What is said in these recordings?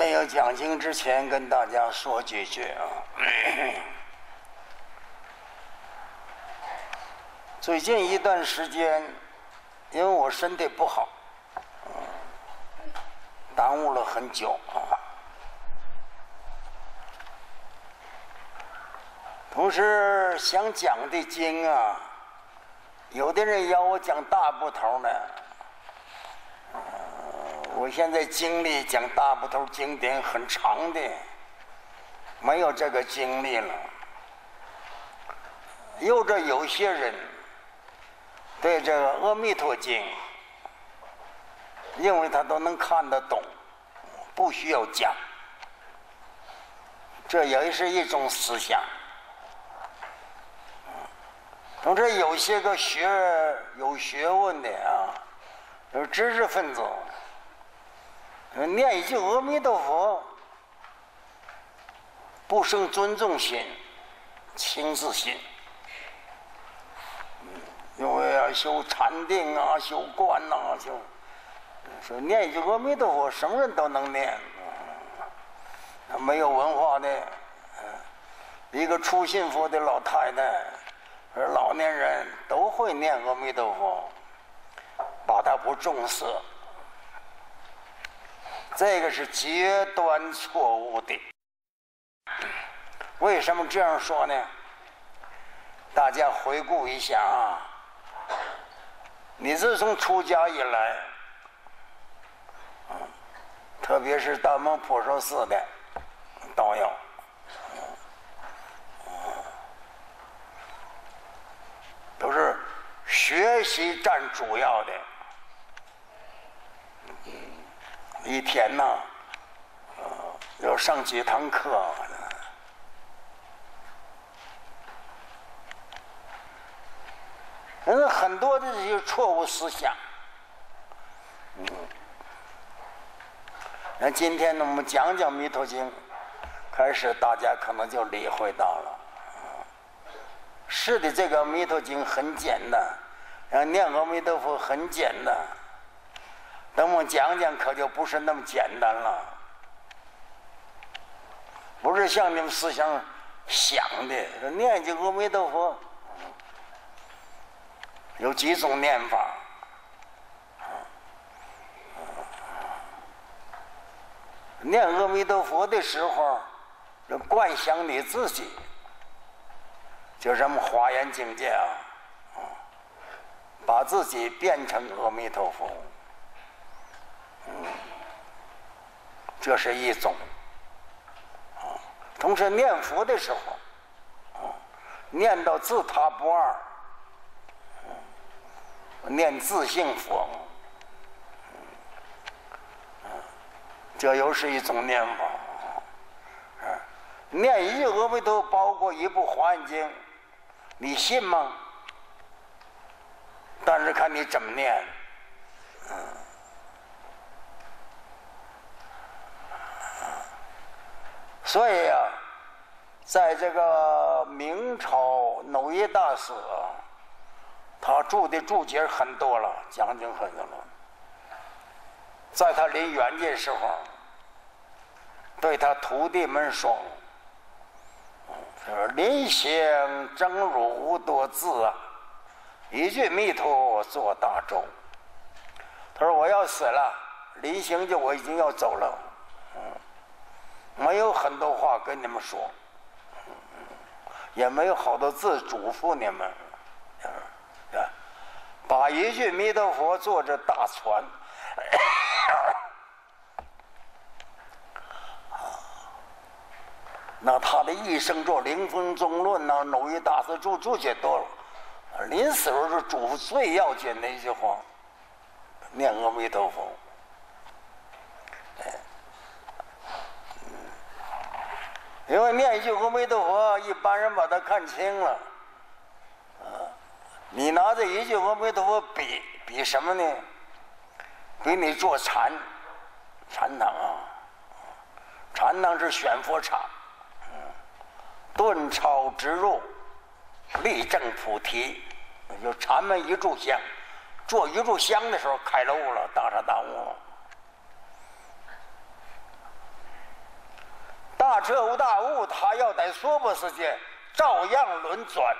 没有讲经之前，跟大家说几句啊。最近一段时间，因为我身体不好，耽误了很久啊。同时想讲的经啊，有的人要我讲大部头呢。我现在精力讲大部头经典很长的，没有这个精力了。又这有些人对这个《阿弥陀经》，因为他都能看得懂，不需要讲，这也是一种思想。同时，有些个学有学问的啊，有知识分子。念一句阿弥陀佛，不生尊重心、轻视心。因为要修禅定啊，修观呐，修说念一句阿弥陀佛，什么人都能念。没有文化的，一个初信佛的老太太，而老年人都会念阿弥陀佛，把他不重视。这个是极端错误的。为什么这样说呢？大家回顾一下啊，你自从出家以来，特别是大蒙普寿寺的道友，都是学习占主要的。一天呐，呃，要上几堂课，嗯，很多的这些错误思想，嗯，那今天呢，我们讲讲《弥陀经》，开始大家可能就理会到了，是的，这个《弥陀经》很简单，念阿弥陀佛很简单。等我讲讲，可就不是那么简单了，不是像你们思想想的，念几阿弥陀佛，有几种念法，念阿弥陀佛的时候，要观想你自己，就这么华严境界啊，把自己变成阿弥陀佛。这是一种，同时念佛的时候，念到自他不二，念自性佛，这又是一种念法，念一阿弥陀包括一部华严经，你信吗？但是看你怎么念，所以啊，在这个明朝农业大师，他住的住节很多了，将军很多了。在他临圆的时候，对他徒弟们说：“说临行真如无多字啊，一句弥陀做大咒。”他说：“我要死了，临行就我已经要走了。”没有很多话跟你们说，也没有好多字嘱咐你们，啊，把一句弥陀佛坐着大船，那他的一生做《灵峰中论》呐，努力大师注注解多了，临死时候是嘱咐最要紧的一句话：念阿弥陀佛。因为念一句阿弥陀佛，一般人把它看清了。啊，你拿着一句阿弥陀佛比比什么呢？比你做禅，禅堂啊，禅堂是选佛场，嗯顿超直入，立正菩提，就禅门一炷香，做一炷香的时候开了悟了，大彻大悟了。大彻大悟，他要在娑婆世界照样轮转。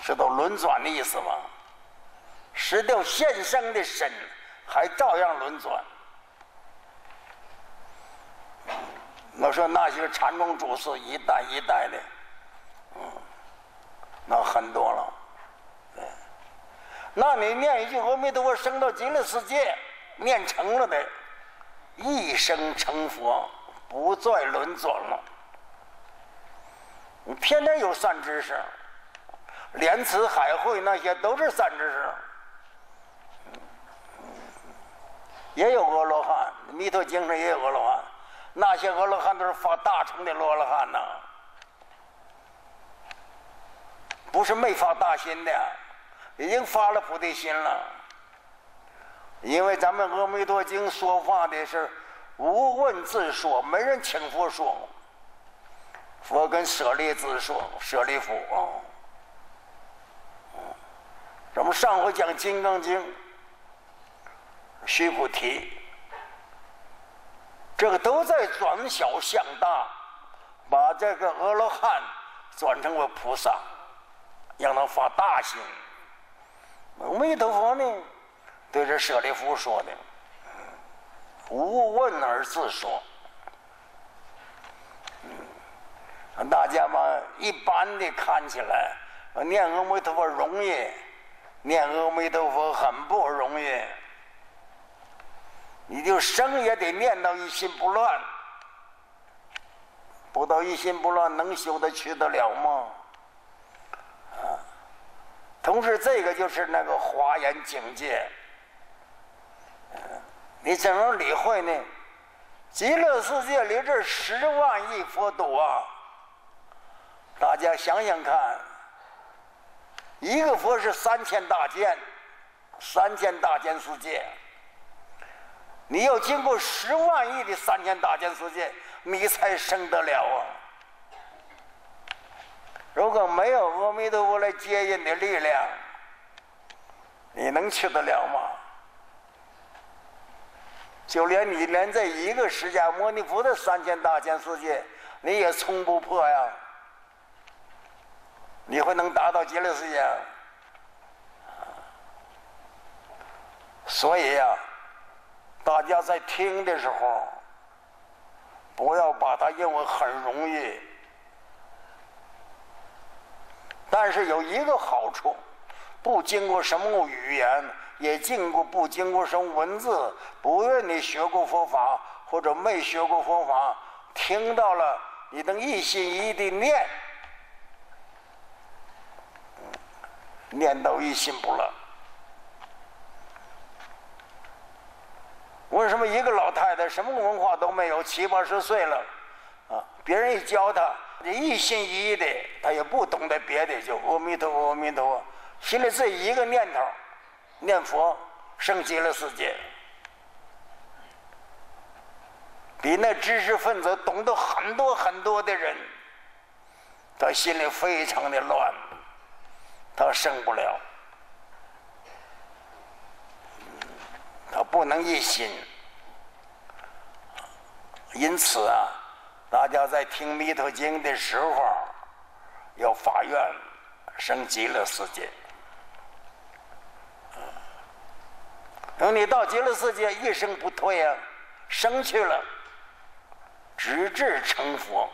知道轮转的意思吗？失掉现生的身还照样轮转。我说那些禅宗祖师一代一代的，嗯，那很多了。那你念一句阿弥陀佛，升到极乐世界，念成了的，一生成佛，不再轮转了。你天天有善知识，莲池海会那些都是善知识，也有阿罗汉，弥陀经上也有阿罗汉，那些阿罗汉都是发大乘的罗罗汉呐，不是没发大心的。已经发了菩提心了，因为咱们《阿弥陀经》说法的是无问自说，没人请佛说，佛跟舍利子说，舍利弗啊，咱们上回讲《金刚经》，须菩提，这个都在转小向大，把这个阿罗汉转成为菩萨，让他发大心。阿弥陀佛呢，对着舍利弗说的，无问而自说。大家嘛，一般的看起来，念阿弥陀佛容易，念阿弥陀佛很不容易。你就生也得念到一心不乱，不到一心不乱，能修得去得了吗？同时，这个就是那个华严境界。你怎么理会呢？极乐世界里这十万亿佛土啊，大家想想看，一个佛是三千大千，三千大千世界，你要经过十万亿的三千大千世界，你才生得了啊。如果没有阿弥陀佛来接引的力量，你能去得了吗？就连你连这一个释迦牟尼佛的三千大千世界，你也冲不破呀！你会能达到极乐世界？所以呀，大家在听的时候，不要把它认为很容易。但是有一个好处，不经过什么语言，也经过不经过什么文字，不论你学过佛法或者没学过佛法，听到了，你能一心一意的念，念到一心不乱。为什么一个老太太什么文化都没有，七八十岁了，啊，别人一教她。你一心一意的，他也不懂得别的，就阿弥陀佛，阿弥陀佛，心里这一个念头，念佛，升极乐世界，比那知识分子懂得很多很多的人，他心里非常的乱，他升不了，他不能一心，因此啊。大家在听《弥陀经》的时候，要发愿升极乐世界。等你到极乐世界一生不退啊，生去了，直至成佛，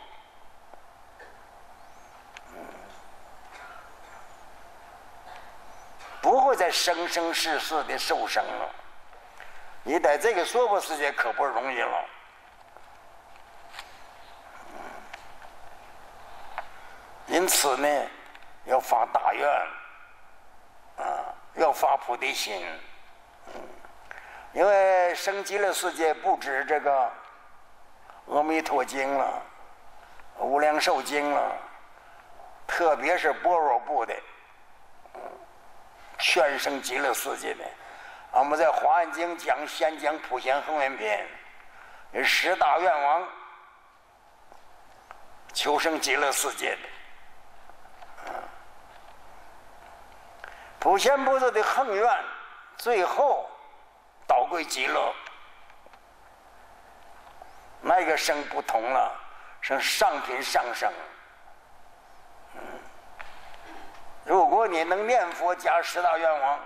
不会再生生世世的受生了。你在这个娑婆世界可不容易了。因此呢，要发大愿，啊，要发菩提心，嗯，因为升极乐世界不止这个《阿弥陀经》了，《无量寿经》了，特别是般若部的，全升极乐世界的。我们在《华严经》讲先讲普贤恒愿篇，十大愿王求生极乐世界的。普贤菩萨的恒愿，最后导归极乐。那个升不同了，是上品上升。嗯，如果你能念佛加十大愿望，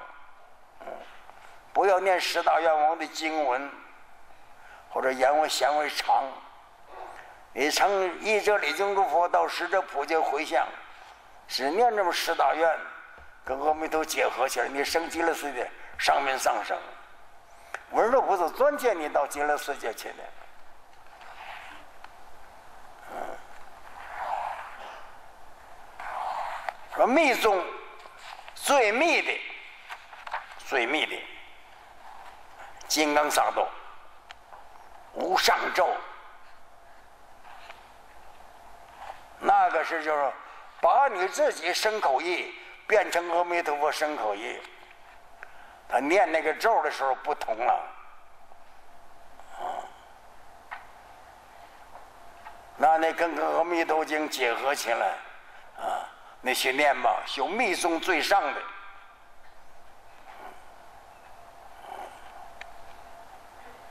不要念十大愿望的经文，或者言为嫌为长，你从一者礼敬诸佛到十者普皆回向，只念这么十大愿，跟阿弥陀结合起来，你升极乐世界上面上升。文殊菩萨专接你到极乐世界去的。说密宗最密的、最密的金刚萨埵、无上咒，那个是就是把你自己身口意变成阿弥陀佛身口意。他念那个咒的时候不同了，啊，那你跟阿弥陀经结合起来，啊，那些念吧，修密宗最上的，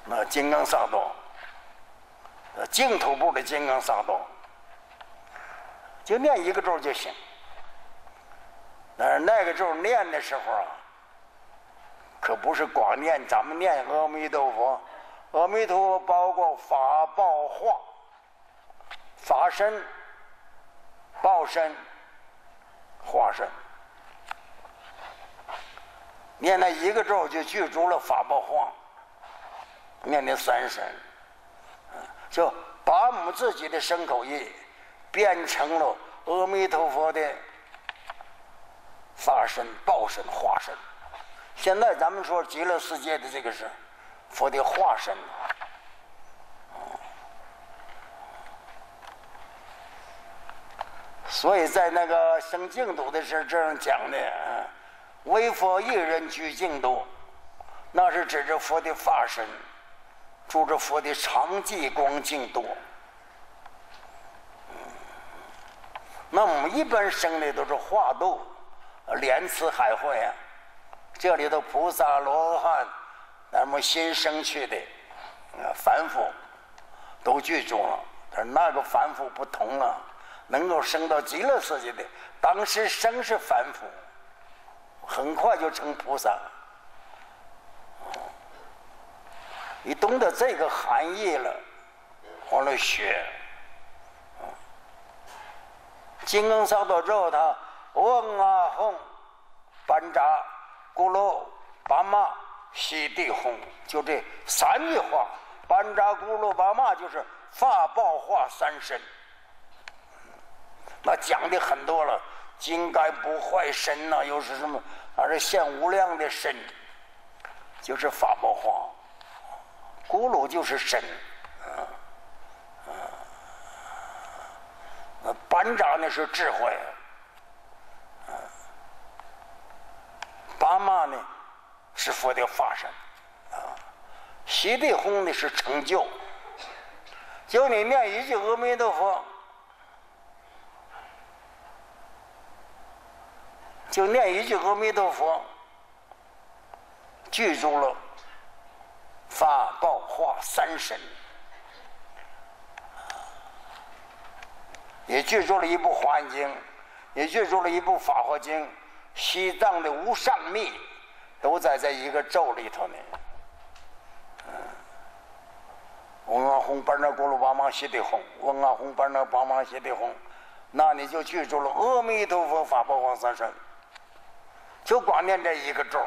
那金刚萨埵，净土部的金刚萨埵，就念一个咒就行。但是那个咒念的时候啊。可不是光念，咱们念阿弥陀佛，阿弥陀佛包括法、报、化、法身、报身、化身，念那一个咒就具足了法、报、化，念那三身，就把我们自己的身口意变成了阿弥陀佛的法身、报身、化身。现在咱们说极乐世界的这个是佛的化身，所以在那个生净土的时候这样讲的，唯佛一人居净土，那是指着佛的化身，住着佛的常寂光净土。那我们一般生的都是化度，莲池海会啊。这里的菩萨罗汉，那么新生去的，啊凡夫都具足了。他说那个凡夫不同了，能够升到极乐世界的，当时生是凡夫，很快就成菩萨。你懂得这个含义了，完了学。金刚萨埵之后，他嗡啊吽，班扎。咕噜巴玛西地红，就这三句话。班扎咕噜巴玛就是法宝化三身，那讲的很多了。金刚不坏身呐，又是什么？还是现无量的身，就是法宝化。咕噜就是身，啊啊，班扎那是智慧。阿妈呢，是佛的化身，啊，西地红的是成就。就你念一句阿弥陀佛，就念一句阿弥陀佛，记住了法报化三身，也记住了一部《华严经》，也记住了一部《法华经》。西藏的无上密都在这一个咒里头呢。嗡啊吽，班那咕噜巴玛西的吽，嗡啊吽，班那巴玛西的吽，那你就记住了阿弥陀佛法宝王三身，就光念这一个咒，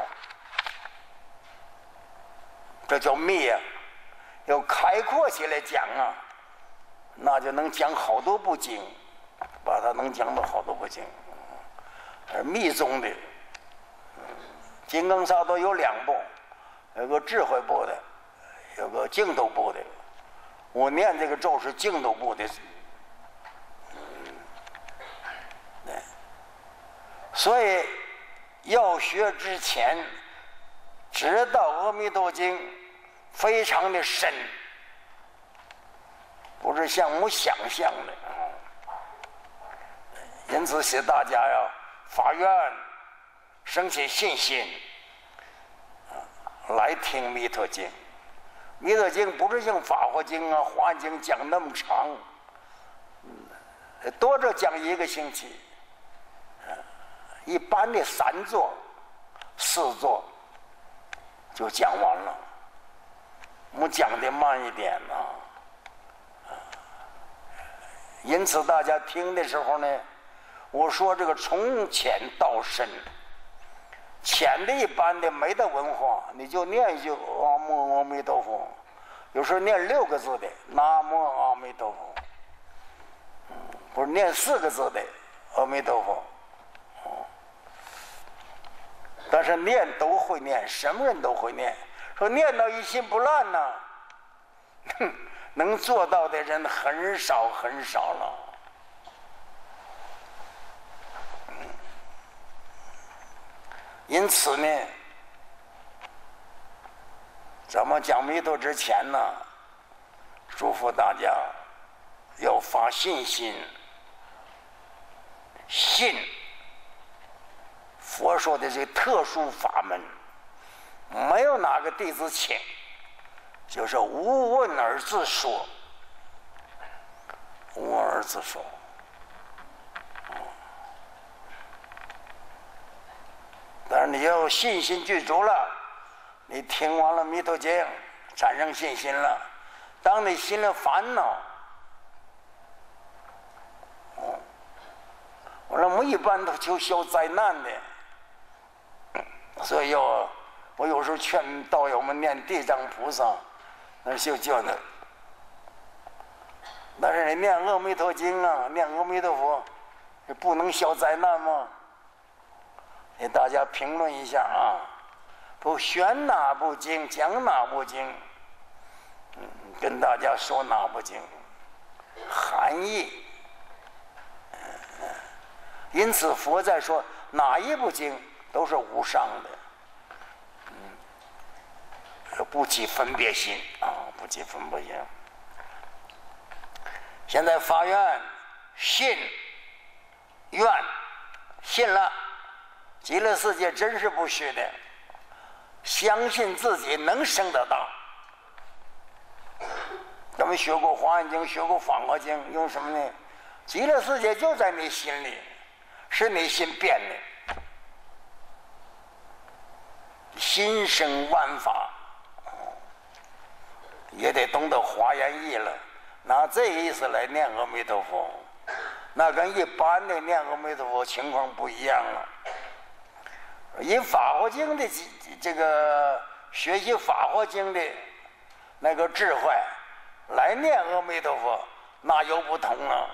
这叫密呀。要开阔起来讲啊，那就能讲好多部经，把它能讲到好多部经。而密宗的金刚萨埵有两部，有个智慧部的，有个净土部的。我念这个咒是净土部的，所以要学之前知道阿弥陀经非常的深，不是像我们想象的。因此，写大家要。法院升起信心，来听《弥陀经》，弥陀经不是像《法华经》啊、《华经》讲那么长，多着讲一个星期。一般的三座、四座就讲完了，我们讲的慢一点呢。因此，大家听的时候呢，我说这个从浅到深，浅的一般的没得文化，你就念一句“阿弥阿弥陀佛”，有时候念六个字的“南无阿弥陀佛”，不是念四个字的“阿弥陀佛”。但是念都会念，什么人都会念。说念到一心不乱呢，哼，能做到的人很少很少了。因此呢，咱们讲弥陀之前呢，嘱咐大家要发信心，信。佛说的这特殊法门，没有哪个弟子请，就是无问而自说，无问而自说。但是你要信心具足了，你听完了《弥陀经》，产生信心了，当你心里烦恼，我说我们一般都求消灾难的。所以要我有时候劝道友们念地藏菩萨，那就叫那。但是你念阿弥陀经啊，念阿弥陀佛，不能消灾难吗？给大家评论一下啊！不选哪部经讲哪部经，嗯，跟大家说哪部经含义。因此佛在说哪一部经。都是无上的，嗯，不起分别心啊，不起分别心。现在发愿信愿信了，极乐世界真是不虚的，相信自己能升得到。咱们学过《华严经》，学过《法华经》，用什么呢？极乐世界就在你心里，是你心变的。心生万法，也得懂得华严意了。拿这个意思来念阿弥陀佛，那跟一般的念阿弥陀佛情况不一样了。以《法华经》的这个学习《法华经》的那个智慧来念阿弥陀佛，那又不同啊。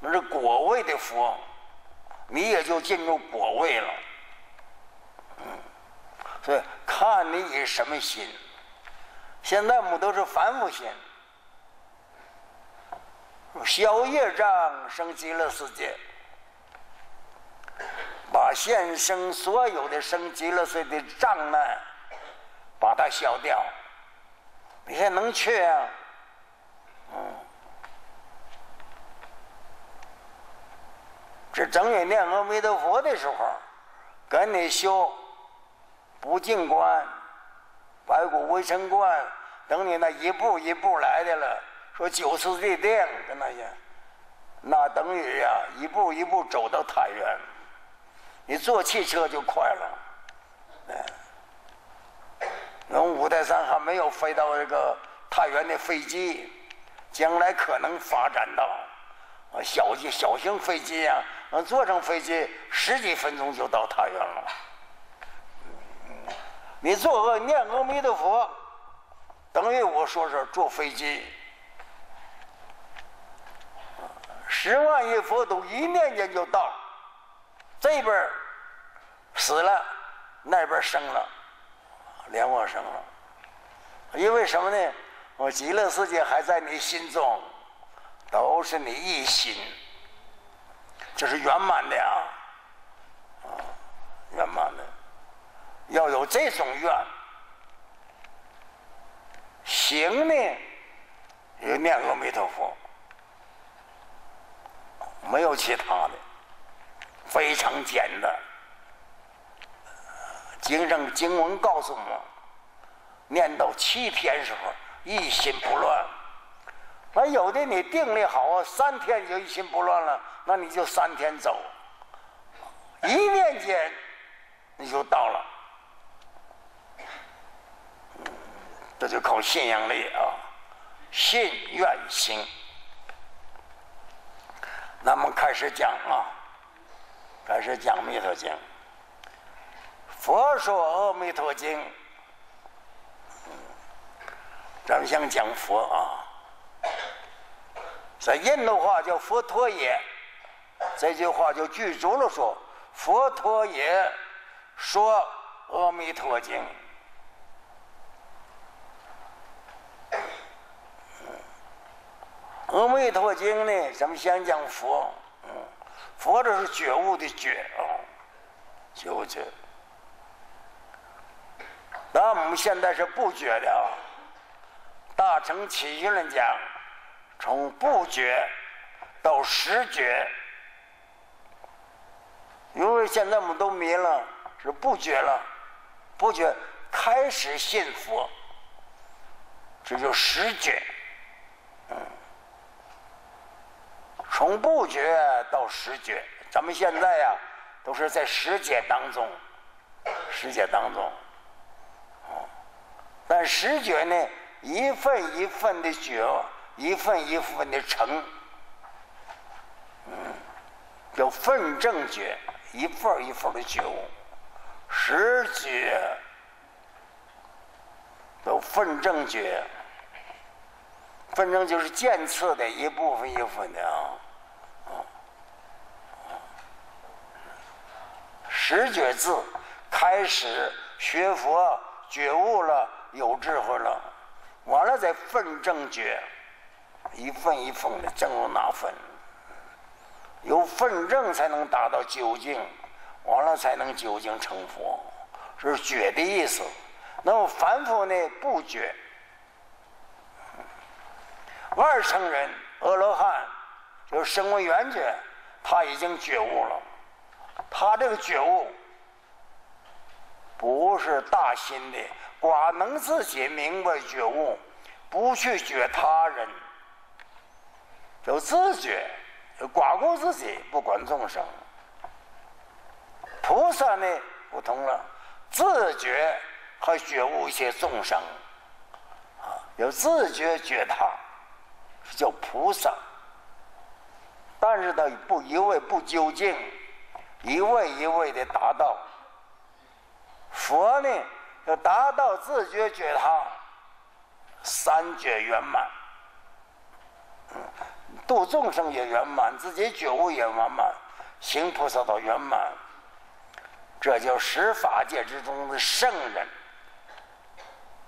那是果位的佛，你也就进入果位了。所以看你以什么心。现在我们都是凡夫心，消业障生极乐世界，现生所有的生极乐岁的障碍把它消掉。你还能去啊？嗯，这正月念阿弥陀佛的时候，跟你修。不净观、白骨微尘观，等你那一步一步来的了。说九次地定跟那些，那等于呀一步一步走到太原。你坐汽车就快了，哎，那五台山还没有飞到这个太原的飞机，将来可能发展到啊小机小型飞机呀，坐上飞机十几分钟就到太原了。你坐个念阿弥陀佛，等于我说是坐飞机，十万亿佛都一念间就到，这边死了，那边生了，连我生了。因为什么呢？我极乐世界还在你心中，都是你一心，这是圆满的啊，圆满的。要有这种愿，行呢，也念阿弥陀佛，没有其他的，非常简单。经上经文告诉我们，念到七天时候一心不乱。那有的你定力好啊，三天就一心不乱了，那你就三天走，一念间你就到了。这就靠信仰力啊，信愿行。那么开始讲啊，还是讲《弥陀经》。佛说《阿弥陀经》，咱们想讲佛啊，在印度话叫佛陀也，这句话就具足了说，佛陀也说《阿弥陀经》。《阿弥陀经》呢，咱们先讲佛，佛这是觉悟的觉啊，觉悟觉。那我们现在是不觉的啊。大乘起信论讲，从不觉到实觉，因为现在我们都迷了，是不觉了，不觉开始信佛，这就实觉，嗯。从不觉到实觉，咱们现在呀都是在实觉当中，实觉当中。但实觉呢，一份一份的觉，一份一份的成，嗯，叫分正觉，一份一份的觉悟。实觉叫分正觉，分正就是渐次的一部分一部分的啊。十觉字开始学佛觉悟了，有智慧了，完了再分正觉，一份一份的正入那份，有分正才能达到究竟，完了才能究竟成佛，是觉的意思。那么凡夫呢不觉，二乘人阿罗汉就是声闻缘觉，他已经觉悟了。他这个觉悟不是大心的，寡能自己明白觉悟，不去觉他人，就自觉，寡顾自己，不管众生。菩萨呢不同了，自觉和觉悟一些众生，啊，有自觉觉他，叫菩萨，但是他不一味不究竟。一位一位的达到，佛呢要达到自觉觉他，三觉圆满，度众生也圆满，自己觉悟也圆满，行菩萨道圆满，这叫十法界之中的圣人，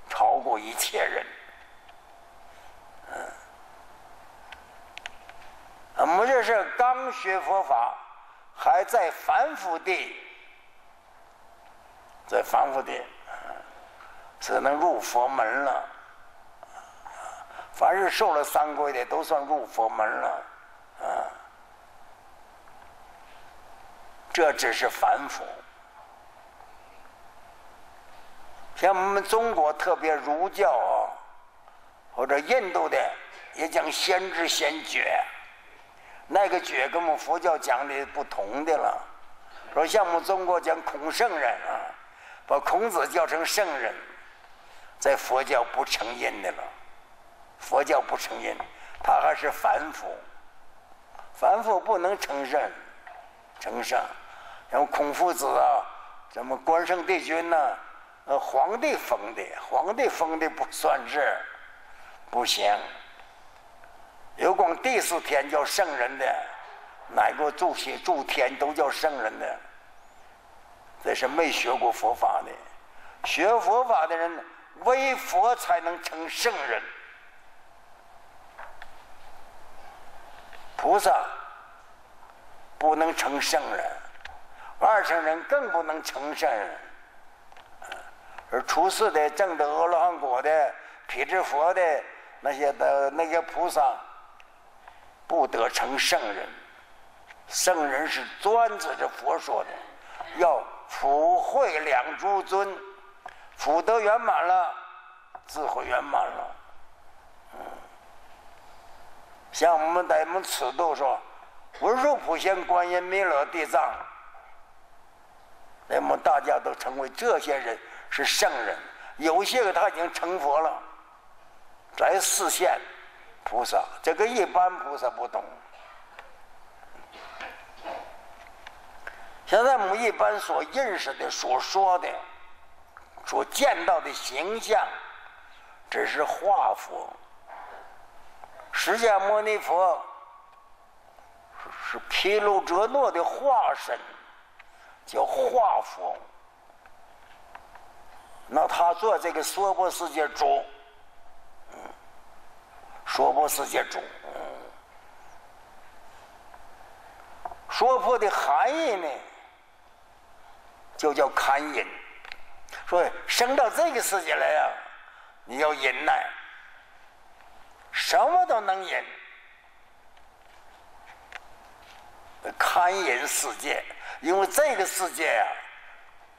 超过一切人。嗯，我们这是刚学佛法。还在凡夫地，在凡夫地，只能入佛门了。凡是受了三规的，都算入佛门了。啊，这只是凡夫。像我们中国，特别儒教啊，或者印度的，也讲先知先觉。那个觉跟我们佛教讲的不同的了，说像我们中国讲孔圣人啊，把孔子叫成圣人，在佛教不承认的了，佛教不承认，他还是凡夫，凡夫不能成圣，成圣，然后孔夫子啊，什么关圣帝君呐，呃，皇帝封的，皇帝封的不算是，不行。有光第四天叫圣人的，哪个住些住天都叫圣人的，这是没学过佛法的。学佛法的人，为佛才能成圣人。菩萨不能成圣人，二圣人更不能成圣人。而出世的、证得阿罗汉果的、辟支佛的那些的那些菩萨。不得成圣人，圣人是专指着佛说的，要普惠两诸尊，福德圆满了，智慧圆满了。嗯，像我们在我们尺度说，文殊普贤、观音、弥勒、地藏，那么大家都称为这些人是圣人，有些个他已经成佛了，在四现菩萨，这个一般菩萨不懂。现在我们一般所认识的、所说的、所见到的形象，只是化佛。释迦牟尼佛是毗卢遮那的化身，叫化佛。那他做这个娑婆世界主，娑婆世界主，嗯，娑婆的含义呢？就叫堪忍，说生到这个世界来呀，你要忍耐，什么都能忍，堪忍世界，因为这个世界呀，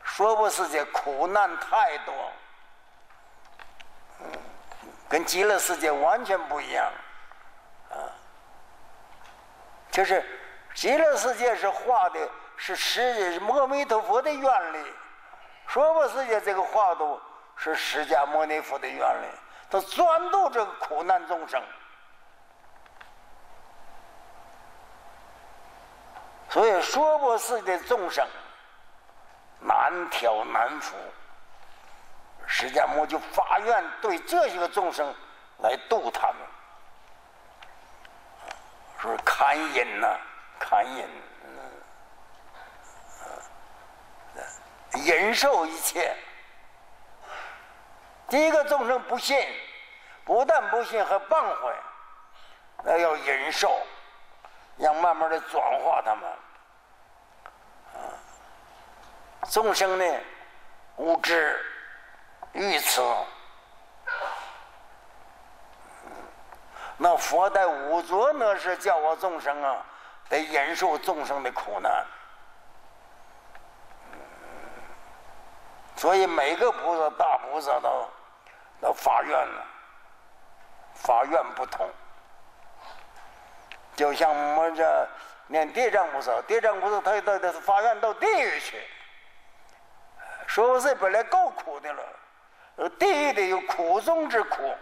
说不世界苦难太多，跟极乐世界完全不一样，啊，就是极乐世界是画的。是释阿弥陀佛的愿力，说不世界这个画度是释迦牟尼佛的愿力，他专度这个苦难众生，所以说不世界的众生难挑难服，释迦牟尼就发愿对这些个众生来度他们，说堪忍呐，堪忍。忍受一切。第一个众生不信，不但不信，还谤悔，那要忍受，要慢慢的转化他们。众生呢，无知、愚痴，那佛在五浊那是叫我众生啊，得忍受众生的苦难。所以每个菩萨、大菩萨都都发愿了，发愿不同。就像我们这念地藏菩萨，地藏菩萨他他他是发愿到地狱去，说是本来够苦的了，呃地狱的有苦中之苦。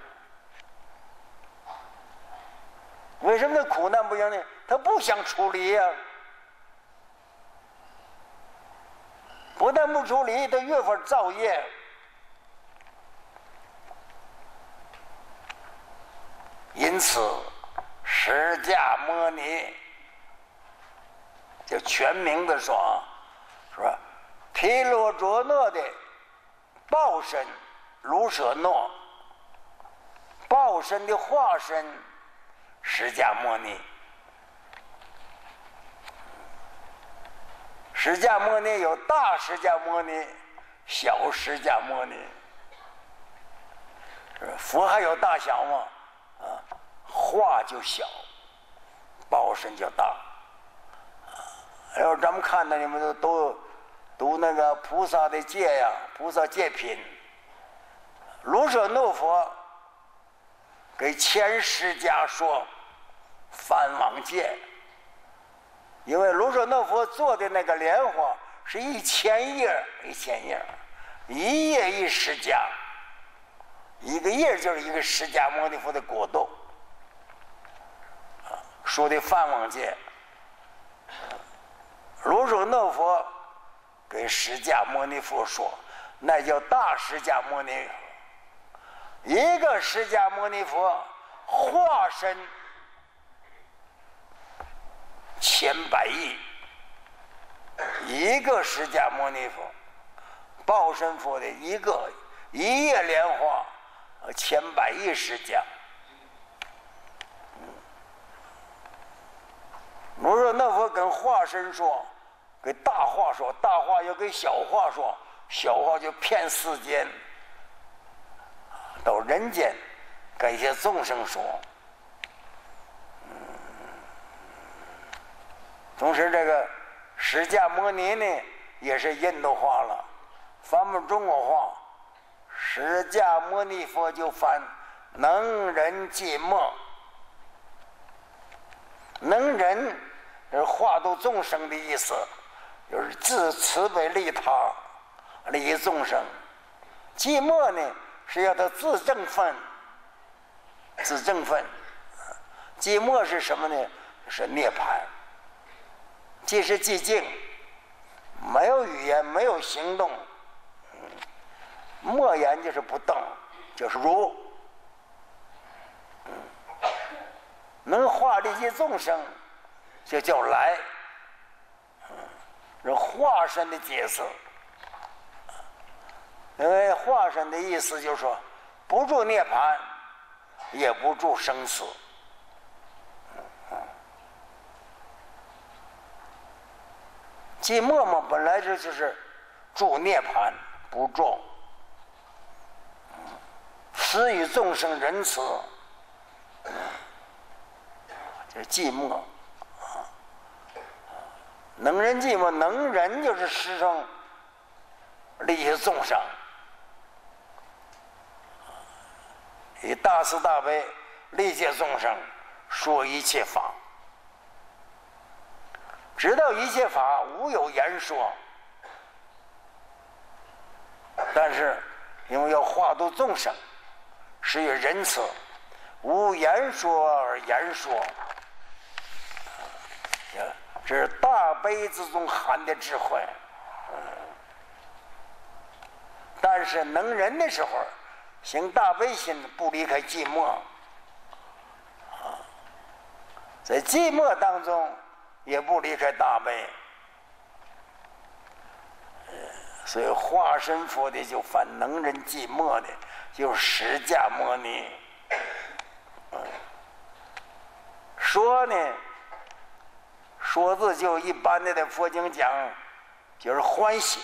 为什么他苦难不行呢？他不想处理呀。不但不处理，他越发造业。因此，释迦牟尼就全名的说，说毗罗卓那的报身卢舍那，报身的化身释迦牟尼。释迦牟尼有大释迦牟尼、小释迦牟尼，佛还有大小吗？啊，化就小，报身就大。要咱们看到你们都都读那个菩萨的戒呀，菩萨戒品，卢舍那佛给千释迦说梵王戒。因为卢舍那佛做的那个莲花是一千叶一千叶，一叶一释迦，一个叶就是一个释迦牟尼佛的果豆。说的梵王界，卢舍那佛给释迦牟尼佛说，那叫大释迦牟尼，一个释迦牟尼佛化身。千百亿，一个释迦牟尼佛，报身佛的一个一叶莲花，千百亿释迦。我说那佛跟化身说，给大话说，大话又给小话说，小话就骗世间，到人间，给一些众生说。同时，这个释迦牟尼呢，也是印度话了，翻译中国话，释迦牟尼佛就翻能忍寂寞，能忍是化度众生的意思，就是自慈悲利他，利益众生。寂寞呢是要他自正分，自正分。寂寞是什么呢？是涅槃。即是寂静，没有语言，没有行动。默言就是不动，就是如。能化这些众生，就叫来。是化身的角色。因为化身的意思就是说，不住涅槃，也不住生死。寂寞嘛，本来这就是住涅槃，不住。施与众生仁慈，就是寂寞。能人寂寞，能人就是师生利益众生。以大慈大悲理解众生，说一切法，知道一切法无有言说，但是因为要化度众生，是以仁慈，无言说而言说，这是大悲之中含的智慧。但是能人的时候。行大悲心，不离开寂寞，啊，在寂寞当中也不离开大悲，所以化身佛的就反能人寂寞的，就释迦牟尼，说呢，说字就一般的在佛经讲，就是欢喜，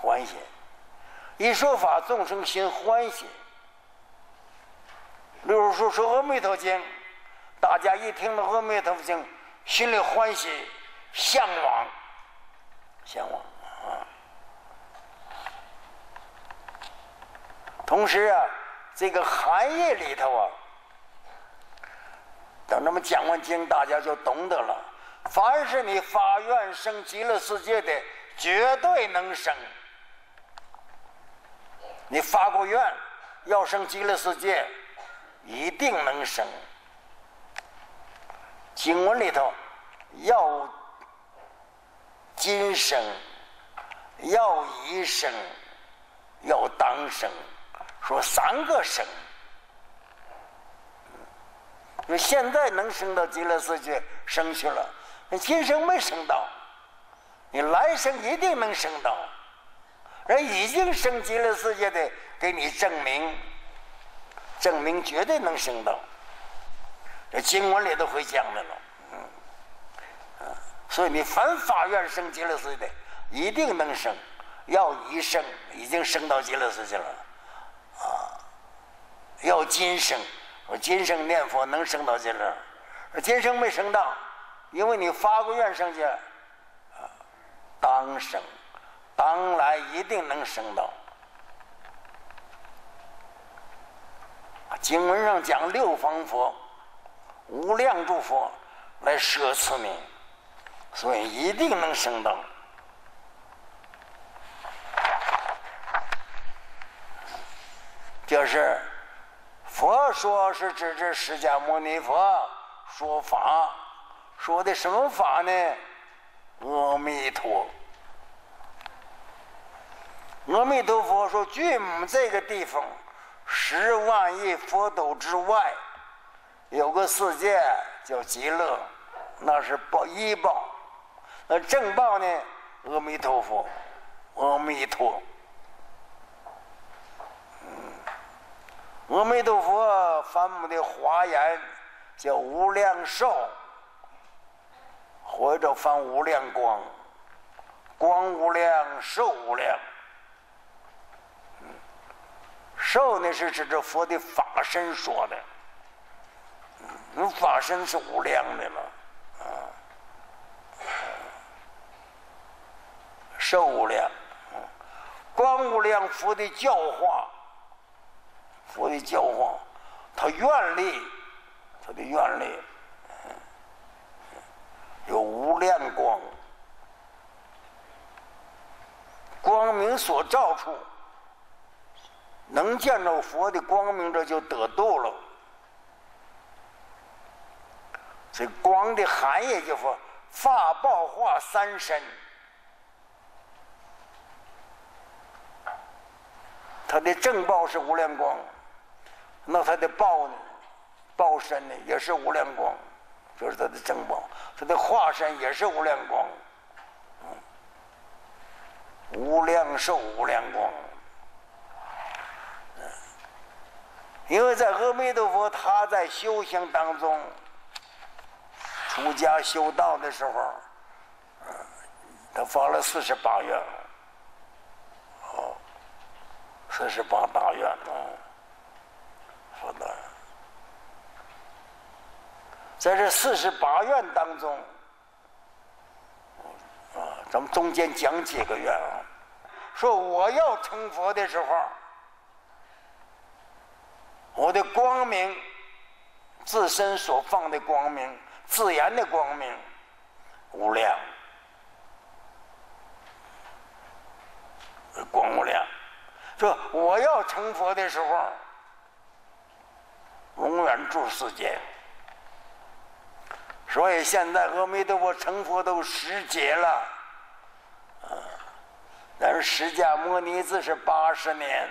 欢喜。一说法，众生心欢喜。例如说说《阿弥陀经》，大家一听到《阿弥陀经》，心里欢喜，向往，向往啊。同时啊，这个含义里头啊，等他们讲完经，大家就懂得了。凡是你发愿生极乐世界的，绝对能生。你发过愿要生极乐世界，一定能生。经文里头要今生，要一生，要当生，说三个生。就现在能升到极乐世界生去了，那今生没升到，你来生一定能升到。人已经升极乐世界的，给你证明，证明绝对能升到。这经文里都会讲的了，嗯，所以你凡法院升极乐世界的，一定能升，要一生已经升到极乐世界了，啊，要今生，我今生念佛能升到极乐，今生没升到，因为你发过愿升去，啊，当生。当来一定能升到。经文上讲六方佛、无量诸佛来摄持你，所以一定能升到。就是佛说是指着释迦牟尼佛说法，说的什么法呢？阿弥陀。阿弥陀佛说：“据我们这个地方，十万亿佛斗之外，有个世界叫极乐，那是报一报。那正报呢？阿弥陀佛，阿弥陀。嗯，阿弥陀佛翻我们的华严叫无量寿，或者翻无量光，光无量寿无量。”受呢是指着佛的法身说的，嗯，法身是无量的了，啊，受无量，光无量佛的教化，佛的教化，他愿力，他的愿力。有无量光，光明所照处，能见着佛的光明，这就得度了。这光的含义就是法报化三身。他的正报是无量光，那他的报呢？报身呢也是无量光，这是他的正报。他的化身也是无量光，无量寿无量光。因为在阿弥陀佛他在修行当中，出家修道的时候，他发了四十八愿。四十八大愿啊，说的，在这四十八愿当中，啊，咱们中间讲几个愿啊，说我要成佛的时候，我的光明，自身所放的光明，自然的光明，无量，光无量。说我要成佛的时候，永远住世间。所以现在阿弥陀佛成佛都十劫了，嗯，但是释迦牟尼子是八十年。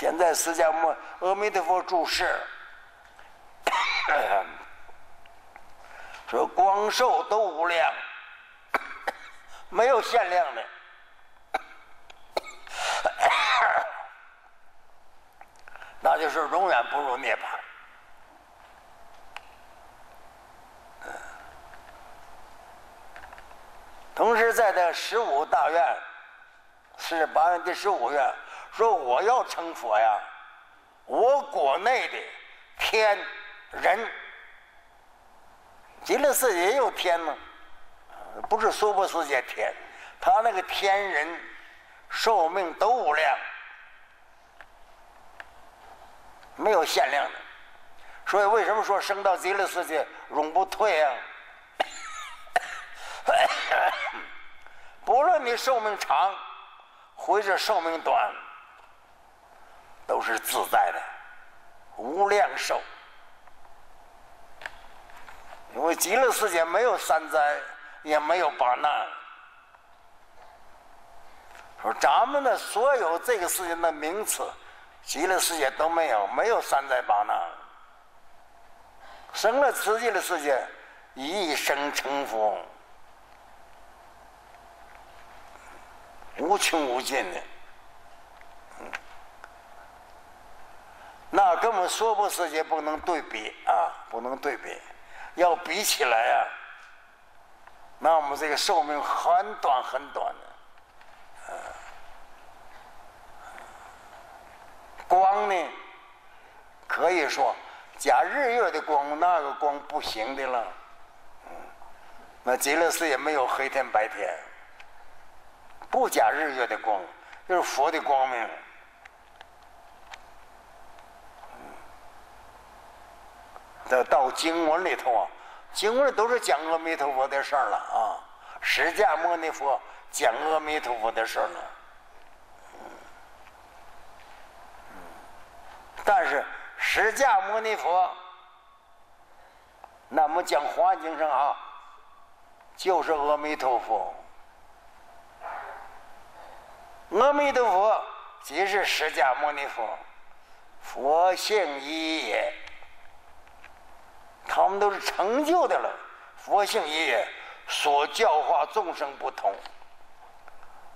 现在释迦牟阿弥陀佛住世，说光寿都无量，没有限量的。那就是永远不入涅槃。同时，在这十五大愿、四十八愿第十五愿说：“我要成佛呀！我国内的天人，极乐世界也有天吗？不是娑婆世界天，他那个天人寿命都无量。”没有限量的，所以为什么说升到极乐世界永不退啊？不论你寿命长，或者寿命短，都是自在的，无量寿。因为极乐世界没有三灾，也没有八难。说咱们的所有这个世界的名词。极乐世界都没有，没有三灾八难。生了自己的世界，一生成佛，无穷无尽的。那跟我们娑婆世界不能对比啊，不能对比。要比起来啊，那我们这个寿命很短很短的。光呢，可以说假日月的光，那个光不行的了。嗯，那极乐世界没有黑天白天，不假日月的光，就是佛的光明。这到经文里头啊，经文都是讲阿弥陀佛的事儿了啊，释迦牟尼佛讲阿弥陀佛的事儿了。但是释迦牟尼佛，那么讲华经上啊，就是阿弥陀佛。阿弥陀佛即是释迦牟尼佛，佛性一也。他们都是成就的了，佛性也，所教化众生不同，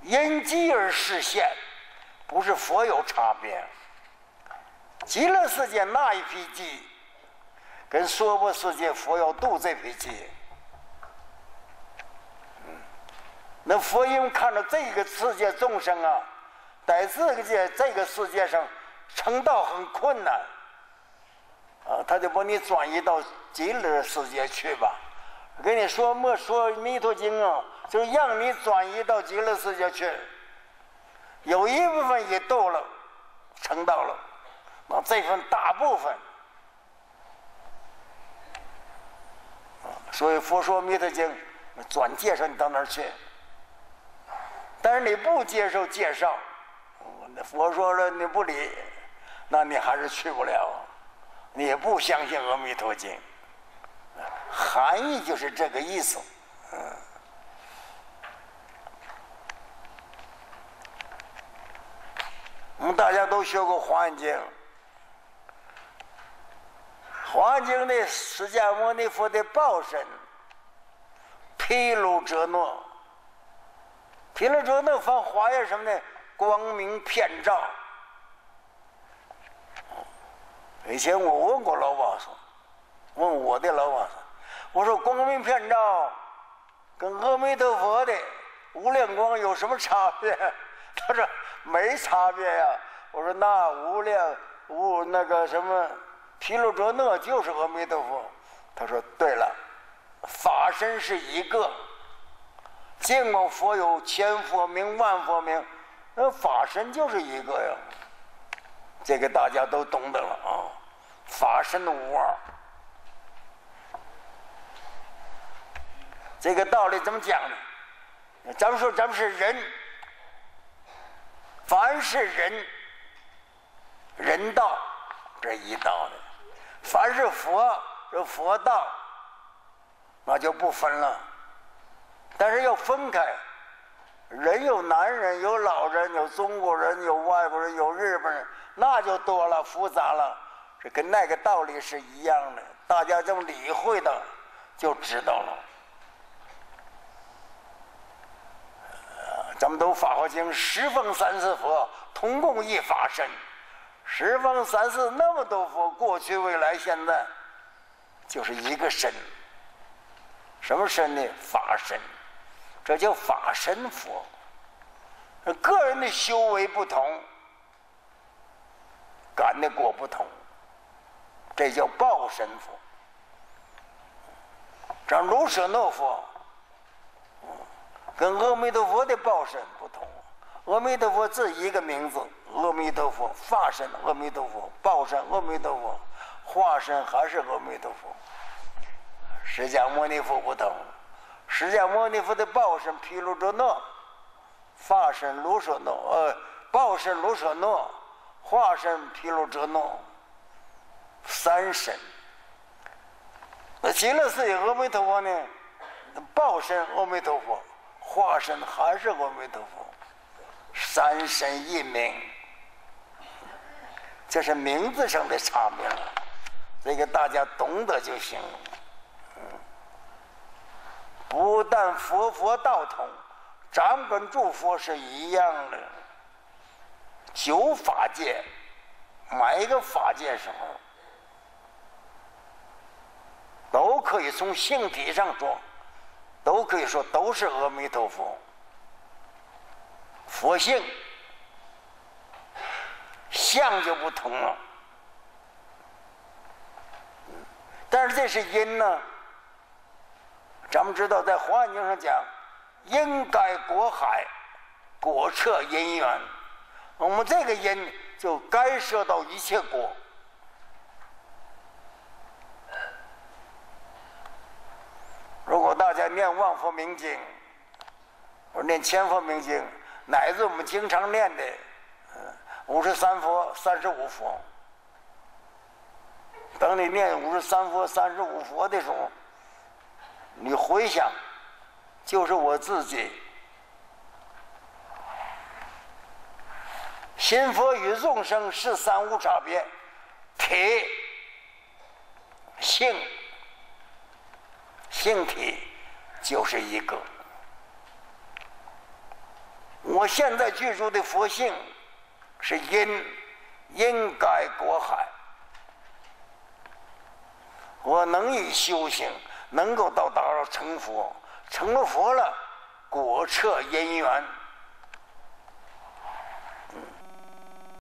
因机而示现，不是佛有差别。极乐世界那一批鸡，跟娑婆世界佛要度这批鸡，那佛因看到这个世界众生啊，在这个界这个世界上成道很困难，啊，他就把你转移到极乐世界去吧，跟你说莫说弥陀经啊，就让你转移到极乐世界去。有一部分也到了，成道了，那这份大部分，所以佛说弥陀经，转介绍你到那儿去。但是你不接受介绍，佛说了你不理，那你还是去不了，你不相信阿弥陀经。含义就是这个意思，嗯。我们大家都学过《华严经》，《华严经》的释迦牟尼佛的报身毗卢遮那，毗卢遮那放华严什么的，光明遍照。以前我问过老瓦说，问我的老瓦说。我说光明片照，跟阿弥陀佛的无量光有什么差别？他说没差别呀。我说那无量无那个什么毗卢遮那就是阿弥陀佛。他说对了，法身是一个，尽管佛有千佛名万佛名，那法身就是一个呀。这个大家都懂得了啊，法身无二。这个道理怎么讲呢？咱们说咱们是人，凡是人，人道这一道的；凡是佛，这佛道，那就不分了。但是要分开，人有男人，有老人，有中国人，有外国人，有日本人，那就多了，复杂了。这跟那个道理是一样的，大家这么理会的，就知道了。咱们都《法华经》，十方三世佛同共一法身，十方三世那么多佛，过去、未来、现在，就是一个身。什么身呢？法身，这叫法身佛。个人的修为不同，感的果不同，这叫报身佛。这卢舍那佛。跟阿弥陀佛的报身不同，阿弥陀佛这一个名字，阿弥陀佛化身，阿弥陀佛报身，阿弥陀佛化身还是阿弥陀佛。释迦牟尼佛不同，释迦牟尼佛的报身毗卢遮那，化身卢舍那，呃，报身卢舍那，化身毗卢遮那，三身。那极乐世界阿弥陀佛呢？报身阿弥陀佛。化身还是阿弥陀佛，三身一名，这是名字上的差别了，这个大家懂得就行。不但佛佛道同，掌本诸佛是一样的。九法界，每一个法界时候，都可以从性体上说。都可以说都是阿弥陀佛，佛性相就不同了。但是这是因呢，咱们知道在《华严经》上讲，因该果海，果彻因缘。我们这个因就该涉到一切果。如果大念万佛明经，我念千佛明经，乃至我们经常念的，五十三佛、三十五佛，等你念五十三佛、三十五佛的时候，你回想，就是我自己，心佛与众生是三无差别，体、性。性体就是一个。我现在居住的佛性是因，因该果海。我能以修行能够到达了成佛，成了佛了，果彻因缘。